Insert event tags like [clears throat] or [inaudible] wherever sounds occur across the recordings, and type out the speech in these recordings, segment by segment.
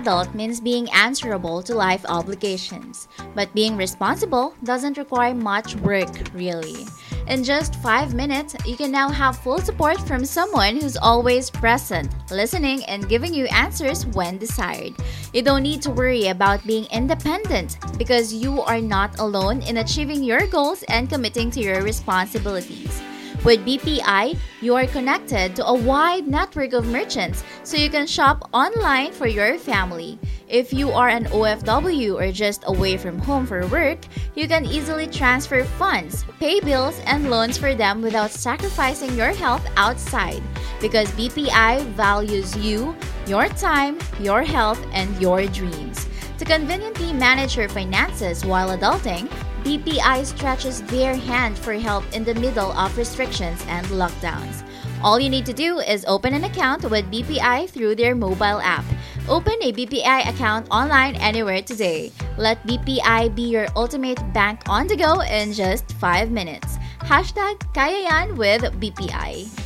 Adult means being answerable to life obligations, but being responsible doesn't require much work, really. In just 5 minutes, you can now have full support from someone who's always present, listening, and giving you answers when desired. You don't need to worry about being independent because you are not alone in achieving your goals and committing to your responsibilities. With BPI, you are connected to a wide network of merchants so you can shop online for your family. If you are an OFW or just away from home for work, you can easily transfer funds, pay bills, and loans for them without sacrificing your health outside because BPI values you, your time, your health, and your dreams. To conveniently manage your finances while adulting, BPI stretches their hand for help in the middle of restrictions and lockdowns. All you need to do is open an account with BPI through their mobile app. Open a BPI account online anywhere today. Let BPI be your ultimate bank on the go in just 5 minutes. Hashtag Kayayan with BPI.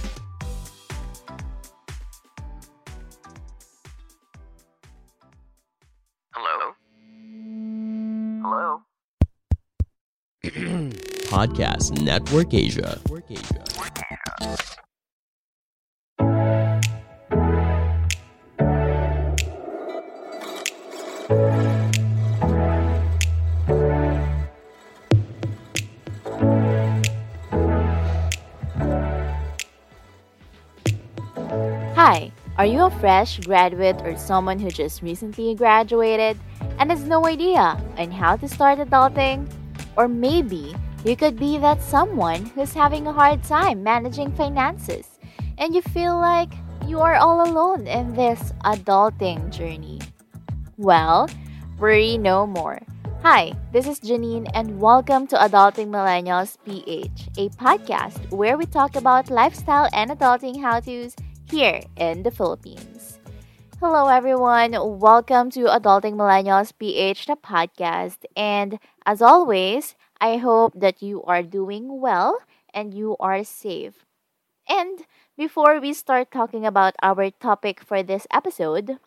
[clears throat] Podcast Network Asia. Hi, are you a fresh graduate or someone who just recently graduated and has no idea on how to start adulting? Or maybe you could be that someone who's having a hard time managing finances and you feel like you are all alone in this adulting journey. Well, worry no more. Hi, this is Janine, and welcome to Adulting Millennials PH, a podcast where we talk about lifestyle and adulting how to's here in the Philippines. Hello, everyone. Welcome to Adulting Millennials PH, the podcast. And as always, I hope that you are doing well and you are safe. And before we start talking about our topic for this episode,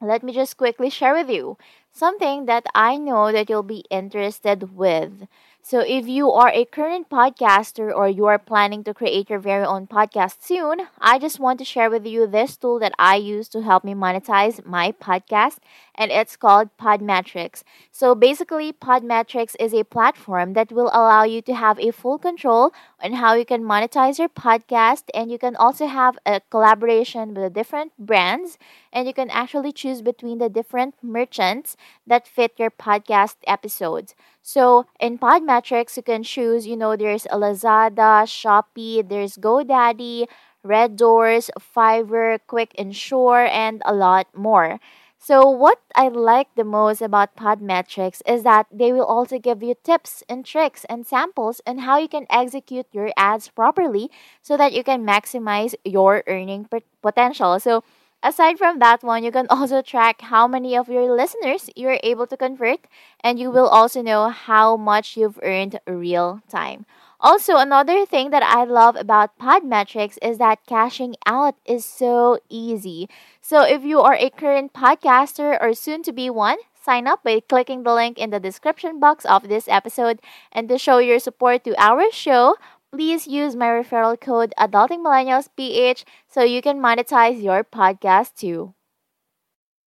let me just quickly share with you something that I know that you'll be interested with. So, if you are a current podcaster or you are planning to create your very own podcast soon, I just want to share with you this tool that I use to help me monetize my podcast, and it's called Podmetrics. So, basically, Podmetrics is a platform that will allow you to have a full control on how you can monetize your podcast, and you can also have a collaboration with the different brands, and you can actually choose between the different merchants that fit your podcast episodes. So in Podmetrics, you can choose, you know, there's Lazada, Shopee, there's GoDaddy, Red Doors, Fiverr, Quick Insure, and a lot more. So what I like the most about Podmetrics is that they will also give you tips and tricks and samples on how you can execute your ads properly so that you can maximize your earning potential. So Aside from that one, you can [laughs] also track how many of your listeners you're able to convert, and you will also know how much you've earned real time. Also, another thing that I love about Podmetrics is that cashing out is so easy. So, if you are a current podcaster or soon to be one, sign up by clicking the link in the description box of this episode. And to show your support to our show, please use my referral code Adulting Millennials PH so you can monetize your podcast too.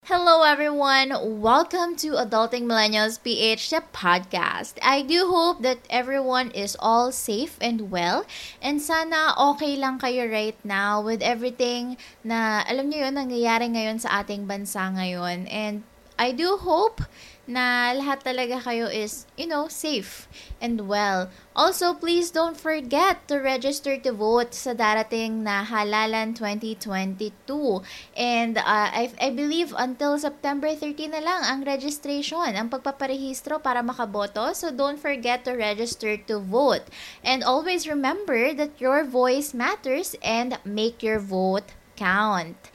Hello, everyone. Welcome to Adulting Millennials PH, the podcast. I do hope that everyone is all safe and well. And sana okay lang kayo right now with everything na, alam niyo yun, nangyayari ngayon sa ating bansa ngayon. And I do hope na lahat talaga kayo is, you know, safe and well. Also, please don't forget to register to vote sa darating na Halalan 2022. And uh, I, I believe until September 30 na lang ang registration, ang pagpaparehistro para makaboto. So don't forget to register to vote. And always remember that your voice matters and make your vote count.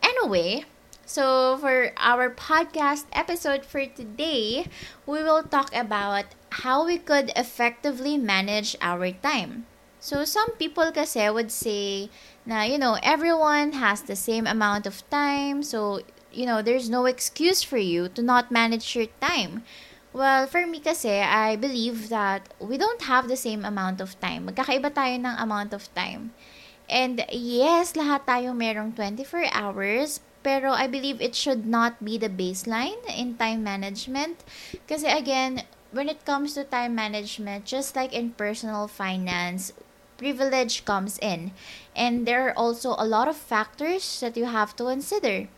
Anyway, So, for our podcast episode for today, we will talk about how we could effectively manage our time. So, some people kasi would say na, you know, everyone has the same amount of time. So, you know, there's no excuse for you to not manage your time. Well, for me kasi, I believe that we don't have the same amount of time. Magkakaiba tayo ng amount of time. And yes, lahat tayo merong 24 hours, pero I believe it should not be the baseline in time management. Kasi again, when it comes to time management, just like in personal finance, privilege comes in. And there are also a lot of factors that you have to consider.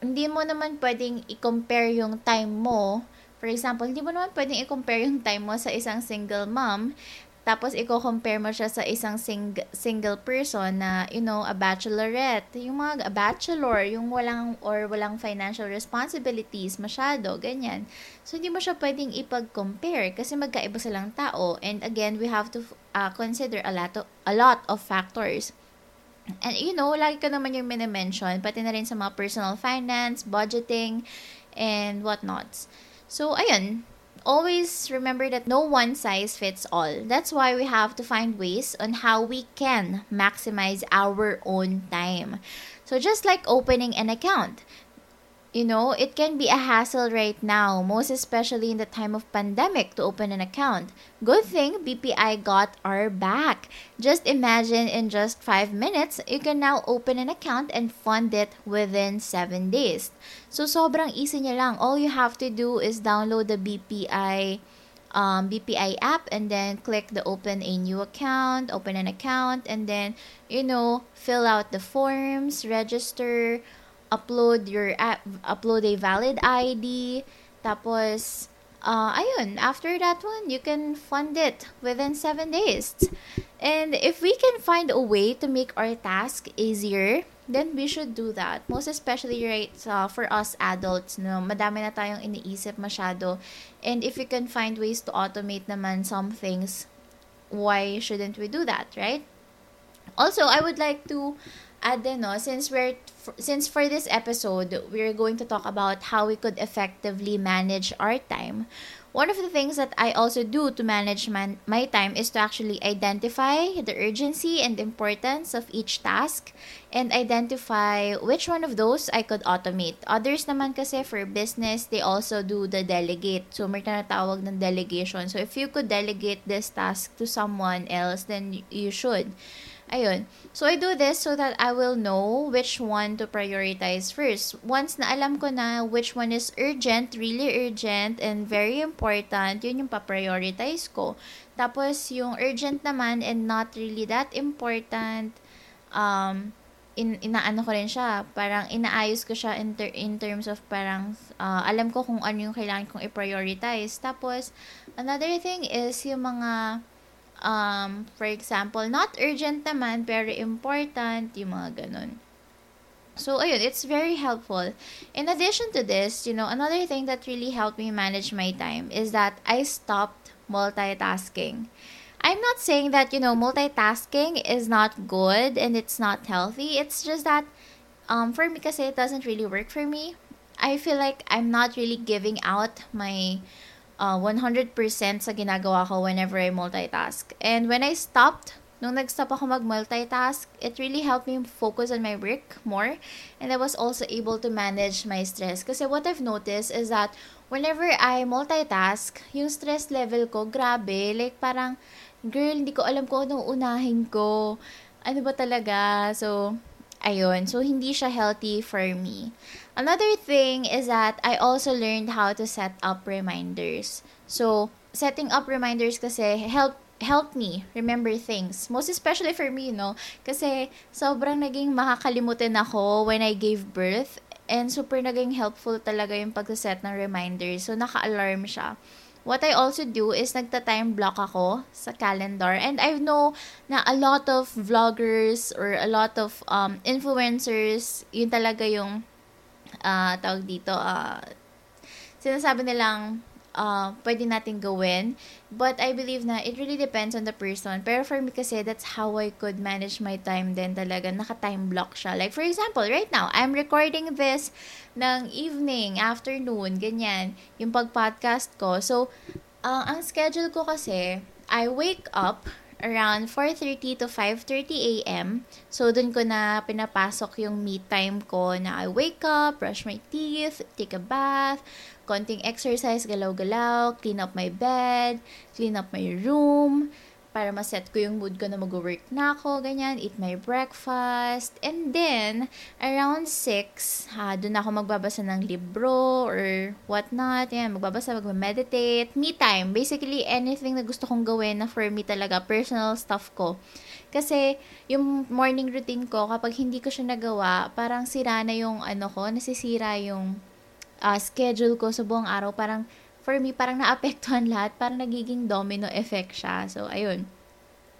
Hindi mo naman pwedeng i-compare yung time mo. For example, hindi mo naman pwedeng i-compare yung time mo sa isang single mom tapos, i-compare mo siya sa isang sing- single person na, you know, a bachelorette. Yung mga bachelor, yung walang, or walang financial responsibilities, masyado, ganyan. So, hindi mo siya pwedeng ipag-compare kasi magkaiba silang tao. And again, we have to uh, consider a lot, of, a lot of factors. And you know, lagi ka naman yung minimension, pati na rin sa mga personal finance, budgeting, and whatnots. So, ayun, always remember that no one size fits all. That's why we have to find ways on how we can maximize our own time. So, just like opening an account, you know, it can be a hassle right now, most especially in the time of pandemic to open an account. Good thing BPI got our back. Just imagine in just 5 minutes, you can now open an account and fund it within 7 days. So sobrang easy niya lang. All you have to do is download the BPI um, BPI app and then click the open a new account, open an account, and then, you know, fill out the forms, register, upload your app, upload a valid ID, tapos, uh, ayun, after that one, you can fund it within 7 days. And if we can find a way to make our task easier, then we should do that. Most especially right uh, for us adults, no, madami na tayong iniisip masyado. And if we can find ways to automate naman some things, why shouldn't we do that, right? Also, I would like to add din, no, since we're since for this episode, we're going to talk about how we could effectively manage our time. One of the things that I also do to manage man, my time is to actually identify the urgency and importance of each task and identify which one of those I could automate. Others naman kasi for business, they also do the delegate. So, may tinatawag ng delegation. So, if you could delegate this task to someone else, then you should. Ayun. So, I do this so that I will know which one to prioritize first. Once na alam ko na which one is urgent, really urgent, and very important, yun yung pa-prioritize ko. Tapos, yung urgent naman and not really that important, um, in, inaano ko rin siya. Parang inaayos ko siya in, ter- in terms of parang uh, alam ko kung ano yung kailangan kong i-prioritize. Tapos, another thing is yung mga um, for example, not urgent naman, pero important, yung mga ganun. So, ayun, it's very helpful. In addition to this, you know, another thing that really helped me manage my time is that I stopped multitasking. I'm not saying that, you know, multitasking is not good and it's not healthy. It's just that, um, for me kasi it doesn't really work for me. I feel like I'm not really giving out my uh, 100% sa ginagawa ko whenever I multitask. And when I stopped, nung nag-stop ako mag-multitask, it really helped me focus on my work more. And I was also able to manage my stress. Kasi what I've noticed is that whenever I multitask, yung stress level ko, grabe. Like parang, girl, hindi ko alam kung anong unahin ko. Ano ba talaga? So, ayun. So, hindi siya healthy for me. Another thing is that I also learned how to set up reminders. So, setting up reminders kasi help help me remember things. Most especially for me, know, kasi sobrang naging makakalimutin ako when I gave birth And super naging helpful talaga yung pagsaset ng reminders. So, naka-alarm siya. What I also do is nagta-time block ako sa calendar. And I know na a lot of vloggers or a lot of um, influencers, yun talaga yung uh, tawag dito, uh, sinasabi nilang uh, pwede natin gawin. But I believe na it really depends on the person. Pero for me kasi, that's how I could manage my time din talaga. Naka-time block siya. Like for example, right now, I'm recording this ng evening, afternoon, ganyan. Yung pag-podcast ko. So, uh, ang schedule ko kasi, I wake up around 4.30 to 5.30 a.m. So, dun ko na pinapasok yung me time ko na I wake up, brush my teeth, take a bath, konting exercise, galaw-galaw, clean up my bed, clean up my room, para ma-set ko yung mood ko na mag-work na ako, ganyan, eat my breakfast. And then, around 6, ha, doon ako magbabasa ng libro or whatnot. Yan, magbabasa, mag-meditate. Me time. Basically, anything na gusto kong gawin na for me talaga, personal stuff ko. Kasi, yung morning routine ko, kapag hindi ko siya nagawa, parang sira na yung ano ko, nasisira yung uh, schedule ko sa buong araw, parang for me, parang naapektuhan lahat. Parang nagiging domino effect siya. So, ayun.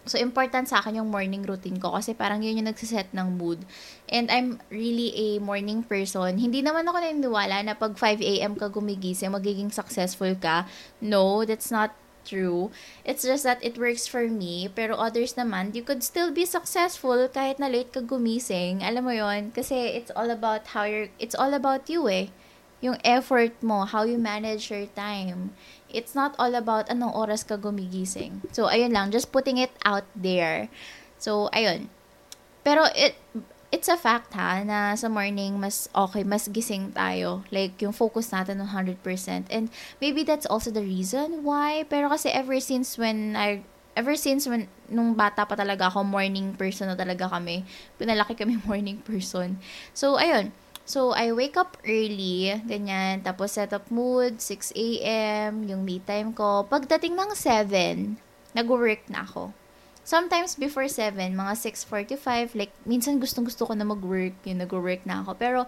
So, important sa akin yung morning routine ko kasi parang yun yung nagsiset ng mood. And I'm really a morning person. Hindi naman ako naniniwala na pag 5 a.m. ka gumigising, magiging successful ka. No, that's not true. It's just that it works for me. Pero others naman, you could still be successful kahit na late ka gumising. Alam mo yon Kasi it's all about how you're, it's all about you eh yung effort mo, how you manage your time. It's not all about anong oras ka gumigising. So, ayun lang, just putting it out there. So, ayun. Pero it it's a fact ha na sa morning mas okay, mas gising tayo. Like yung focus natin 100%. And maybe that's also the reason why. Pero kasi ever since when I ever since when nung bata pa talaga ako morning person na talaga kami. Pinalaki kami [laughs] morning person. So ayun So, I wake up early, ganyan. Tapos, set up mood, 6 a.m., yung me time ko. Pagdating ng 7, nag-work na ako. Sometimes before 7, mga 6.45, like, minsan gustong-gusto ko na mag-work, yung nag-work na ako. Pero,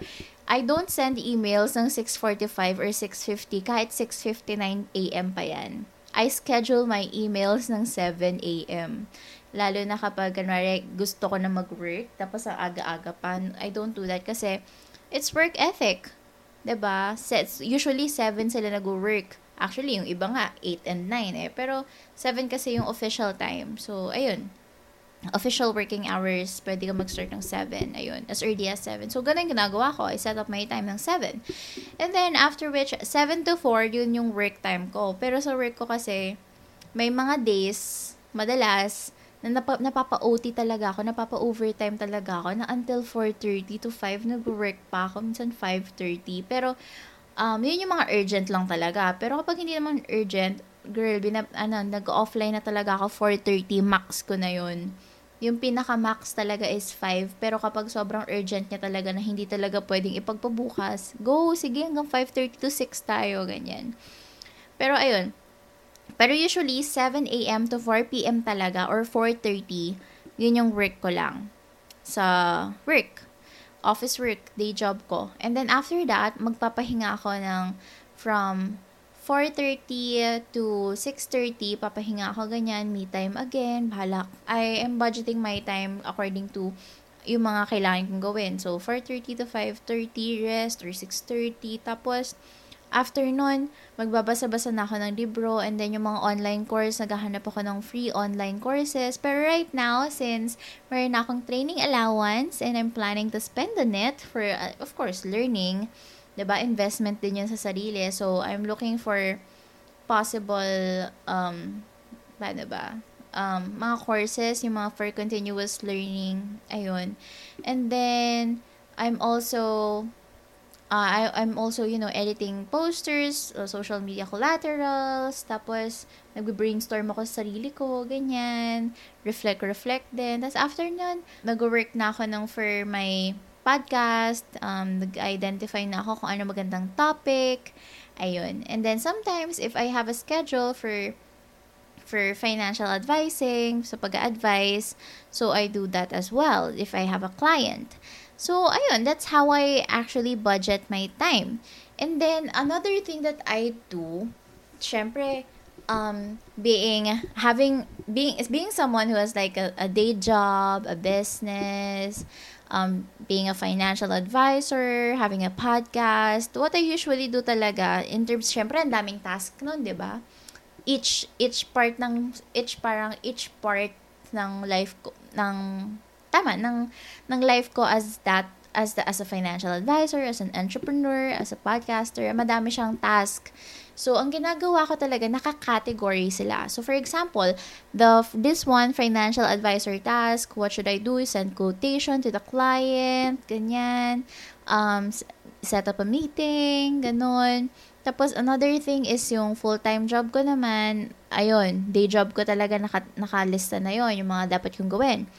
I don't send emails ng 6.45 or 6.50, kahit 6.59 a.m. pa yan. I schedule my emails ng 7 a.m. Lalo na kapag, kanwari, gusto ko na mag-work, tapos ang aga-aga pa. I don't do that kasi, it's work ethic. 'Di ba? Usually 7 sila nag-work. Actually, yung iba nga 8 and 9 eh. Pero 7 kasi yung official time. So, ayun. Official working hours, pwede ka mag-start ng 7. Ayun, as early as 7. So, ganun ginagawa ko. I set up my time ng 7. And then, after which, 7 to 4, yun yung work time ko. Pero sa work ko kasi, may mga days, madalas, na napa, napapa-OT talaga ako, napapa-overtime talaga ako na until 4.30 to 5 nag-work pa ako, minsan 5.30. Pero, um, yun yung mga urgent lang talaga. Pero kapag hindi naman urgent, girl, binab, ano, nag-offline na talaga ako, 4.30, max ko na yun. Yung pinaka-max talaga is 5. Pero kapag sobrang urgent niya talaga na hindi talaga pwedeng ipagpabukas, go, sige, hanggang 5.30 to 6 tayo, ganyan. Pero ayun, pero usually, 7 a.m. to 4 p.m. talaga or 4.30, yun yung work ko lang. Sa work. Office work, day job ko. And then after that, magpapahinga ako ng from 4.30 to 6.30, papahinga ako ganyan, me time again, bahala. I am budgeting my time according to yung mga kailangan kong gawin. So, 4.30 to 5.30 rest or 6.30. Tapos, After nun, magbabasa-basa na ako ng libro and then yung mga online course, naghahanap ako ng free online courses. Pero right now, since meron na akong training allowance and I'm planning to spend on it for, uh, of course, learning, 'di ba investment din yan sa sarili. So, I'm looking for possible, um, paano ba? Um, mga courses, yung mga for continuous learning, ayun. And then, I'm also uh, I, I'm also, you know, editing posters, uh, social media collaterals, tapos nagbe-brainstorm ako sa sarili ko, ganyan, reflect, reflect din. Tapos after nun, nag-work na ako ng for my podcast, um, nag-identify na ako kung ano magandang topic, ayun. And then sometimes, if I have a schedule for for financial advising, so pag-advise, so I do that as well if I have a client. So, ayun, that's how I actually budget my time. And then, another thing that I do, syempre, um, being, having, being, is being someone who has like a, a day job, a business, um, being a financial advisor, having a podcast, what I usually do talaga, in terms, syempre, ang daming task nun, di ba? Each, each part ng, each parang, each part ng life ko, ng tama ng ng life ko as that as the as a financial advisor, as an entrepreneur, as a podcaster, madami siyang task. So, ang ginagawa ko talaga, naka-category sila. So, for example, the this one, financial advisor task, what should I do? Send quotation to the client, ganyan. Um, set up a meeting, ganun. Tapos, another thing is yung full-time job ko naman, ayun, day job ko talaga naka, nakalista na yon yung mga dapat kong gawin.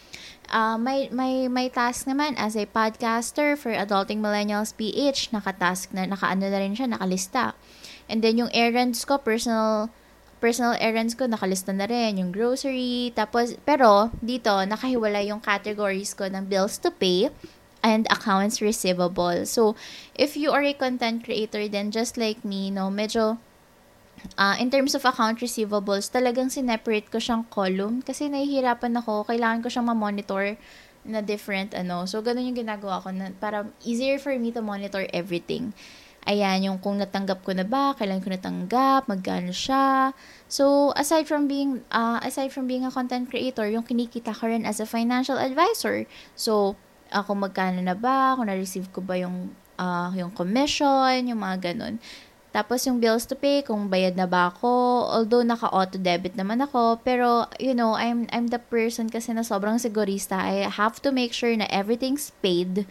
Uh, may, may, may task naman as a podcaster for Adulting Millennials PH. Naka-task na, naka-ano na rin siya, nakalista. And then yung errands ko, personal personal errands ko, nakalista na rin. Yung grocery. Tapos, pero, dito, nakahiwala yung categories ko ng bills to pay and accounts receivable. So, if you are a content creator, then just like me, no, medyo uh, in terms of account receivables, talagang sineparate ko siyang column kasi nahihirapan ako, kailangan ko siyang ma-monitor na different ano. So, ganun yung ginagawa ko na para easier for me to monitor everything. Ayan, yung kung natanggap ko na ba, kailan ko natanggap, magkano siya. So, aside from being uh, aside from being a content creator, yung kinikita ko rin as a financial advisor. So, uh, kung magkano na ba, kung na-receive ko ba yung uh, yung commission, yung mga ganun. Tapos yung bills to pay, kung bayad na ba ako, although naka-auto debit naman ako, pero you know, I'm I'm the person kasi na sobrang sigurista. I have to make sure na everything's paid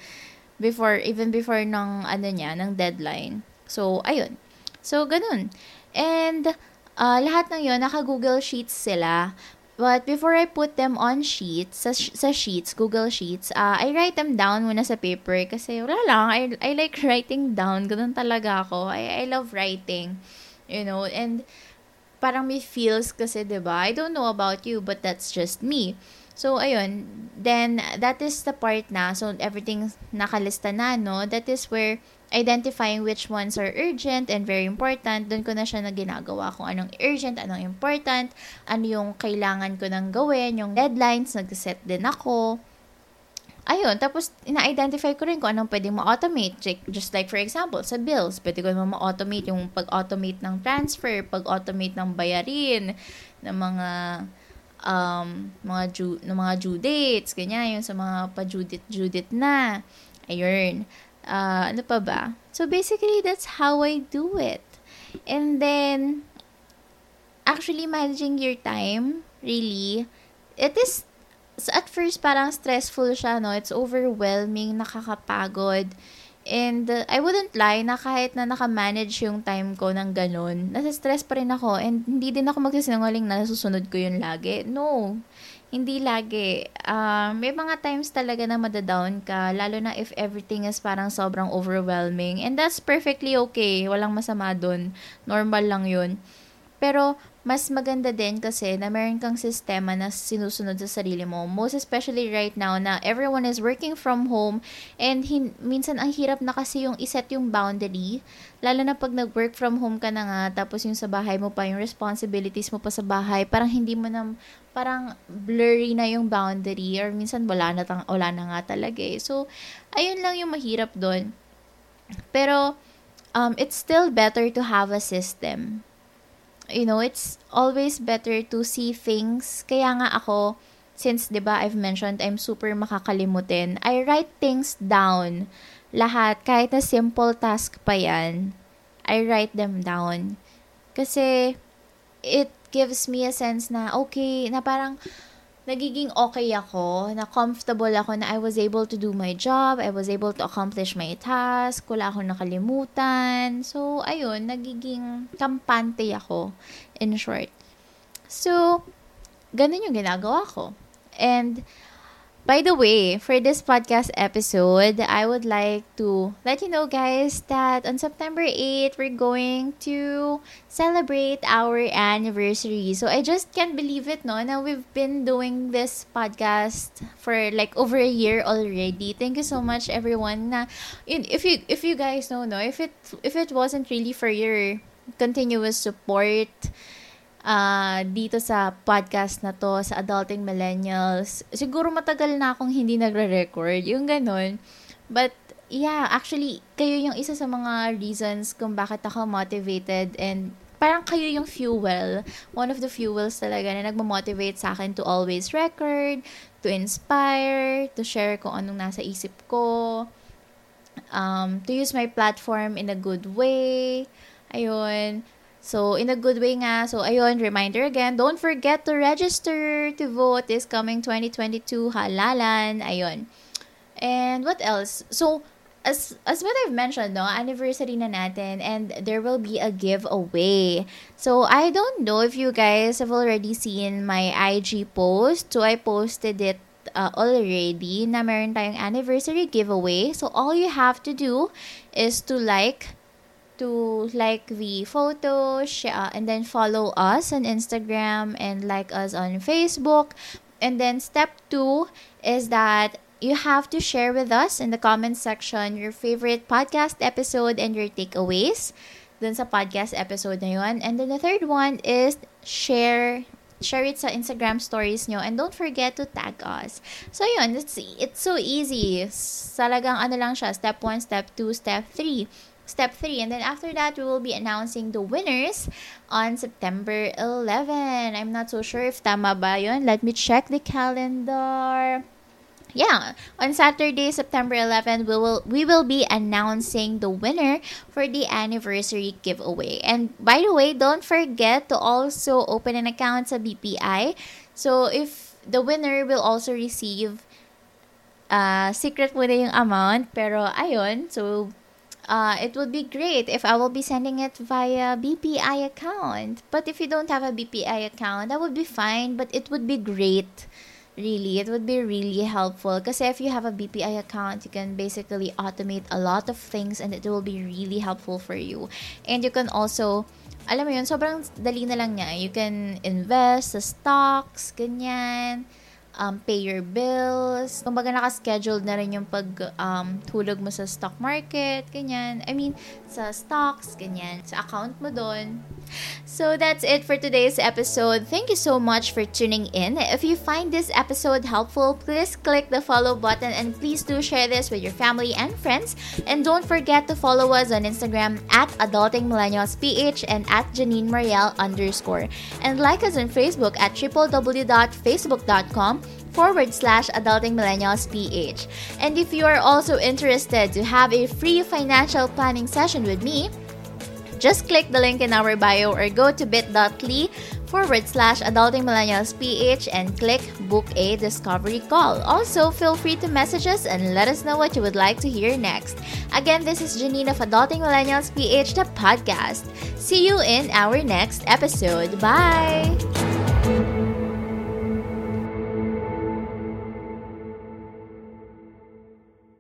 before even before ng ano niya, ng deadline. So ayun. So ganun. And uh, lahat ng 'yon naka-Google Sheets sila. But before I put them on sheets, sa, sa sheets, Google Sheets, uh, I write them down muna sa paper kasi wala lang, I, I like writing down. Ganun talaga ako. I, I love writing, you know, and parang may feels kasi, ba diba? I don't know about you, but that's just me. So, ayun. Then, that is the part na. So, everything nakalista na, no? That is where identifying which ones are urgent and very important, doon ko na siya na ginagawa kung anong urgent, anong important, ano yung kailangan ko nang gawin, yung deadlines, nag-set din ako. Ayun, tapos ina-identify ko rin kung anong pwedeng ma-automate. Just like for example, sa bills, pwede ko naman ma-automate yung pag-automate ng transfer, pag-automate ng bayarin, ng mga um, mga due, ng mga due dates, ganyan, yung sa mga pa-due date, due date na. Ayun. Uh, ano pa ba? So, basically, that's how I do it. And then, actually managing your time, really, it is, at first, parang stressful siya, no? It's overwhelming, nakakapagod. And uh, I wouldn't lie na kahit na naka-manage yung time ko ng ganun, nasa-stress pa rin ako. And hindi din ako magsisinungaling na nasusunod ko yun lagi. No. Hindi lagi. Uh, may mga times talaga na madadown ka, lalo na if everything is parang sobrang overwhelming. And that's perfectly okay. Walang masama dun. Normal lang yun. Pero, mas maganda din kasi na meron kang sistema na sinusunod sa sarili mo. Most especially right now na everyone is working from home and hin- minsan ang hirap na kasi yung iset yung boundary. Lalo na pag nag-work from home ka na nga tapos yung sa bahay mo pa, yung responsibilities mo pa sa bahay, parang hindi mo na, parang blurry na yung boundary or minsan wala na, tang, wala na nga talaga eh. So, ayun lang yung mahirap doon. Pero, um, it's still better to have a system you know, it's always better to see things. Kaya nga ako, since 'di ba I've mentioned I'm super makakalimutin, I write things down. Lahat, kahit na simple task pa 'yan, I write them down. Kasi it gives me a sense na okay, na parang nagiging okay ako, na comfortable ako na I was able to do my job, I was able to accomplish my task, wala akong nakalimutan. So, ayun, nagiging kampante ako, in short. So, ganun yung ginagawa ko. And, By the way, for this podcast episode, I would like to let you know, guys, that on September 8, we're going to celebrate our anniversary. So I just can't believe it, no? Now we've been doing this podcast for like over a year already. Thank you so much, everyone. Na, if you if you guys know, no, if it if it wasn't really for your continuous support uh, dito sa podcast na to, sa Adulting Millennials, siguro matagal na akong hindi nagre-record. Yung ganun. But, yeah, actually, kayo yung isa sa mga reasons kung bakit ako motivated and parang kayo yung fuel. One of the fuels talaga na nagmamotivate sa akin to always record, to inspire, to share kung anong nasa isip ko, um, to use my platform in a good way. Ayun. So, in a good way nga. So, ayun, reminder again, don't forget to register to vote this coming 2022 halalan. Ayun. And what else? So, as as what I've mentioned, no, anniversary na natin and there will be a giveaway. So, I don't know if you guys have already seen my IG post. So, I posted it uh, already na meron tayong anniversary giveaway. So, all you have to do is to like to like the photo uh, and then follow us on Instagram and like us on Facebook. And then step two is that you have to share with us in the comment section your favorite podcast episode and your takeaways dun sa podcast episode na yun. And then the third one is share share it sa Instagram stories nyo and don't forget to tag us. So yun, it's, it's so easy. Salagang ano lang siya, step 1, step 2, step 3 step 3. And then after that, we will be announcing the winners on September 11. I'm not so sure if tama ba yun. Let me check the calendar. Yeah, on Saturday, September 11, we will we will be announcing the winner for the anniversary giveaway. And by the way, don't forget to also open an account sa BPI. So if the winner will also receive uh, secret muna yung amount, pero ayun, so uh, it would be great if I will be sending it via BPI account. But if you don't have a BPI account, that would be fine. But it would be great. Really, it would be really helpful. Because if you have a BPI account, you can basically automate a lot of things and it will be really helpful for you. And you can also, alam mo yun, sobrang dali na lang niya. You can invest sa stocks, ganyan um, pay your bills. Kumbaga naka-scheduled na rin yung pag um, tulog mo sa stock market, ganyan. I mean, sa stocks, ganyan. Sa account mo doon. So that's it for today's episode. Thank you so much for tuning in. If you find this episode helpful, please click the follow button and please do share this with your family and friends. And don't forget to follow us on Instagram at Adulting Millennials PH and at Janine Marielle underscore. And like us on Facebook at www.facebook.com forward slash adulting millennials ph. And if you are also interested to have a free financial planning session with me, just click the link in our bio or go to bit.ly forward slash adulting millennials ph and click book a discovery call. Also, feel free to message us and let us know what you would like to hear next. Again, this is Janine of Adulting Millennials PH, the podcast. See you in our next episode. Bye!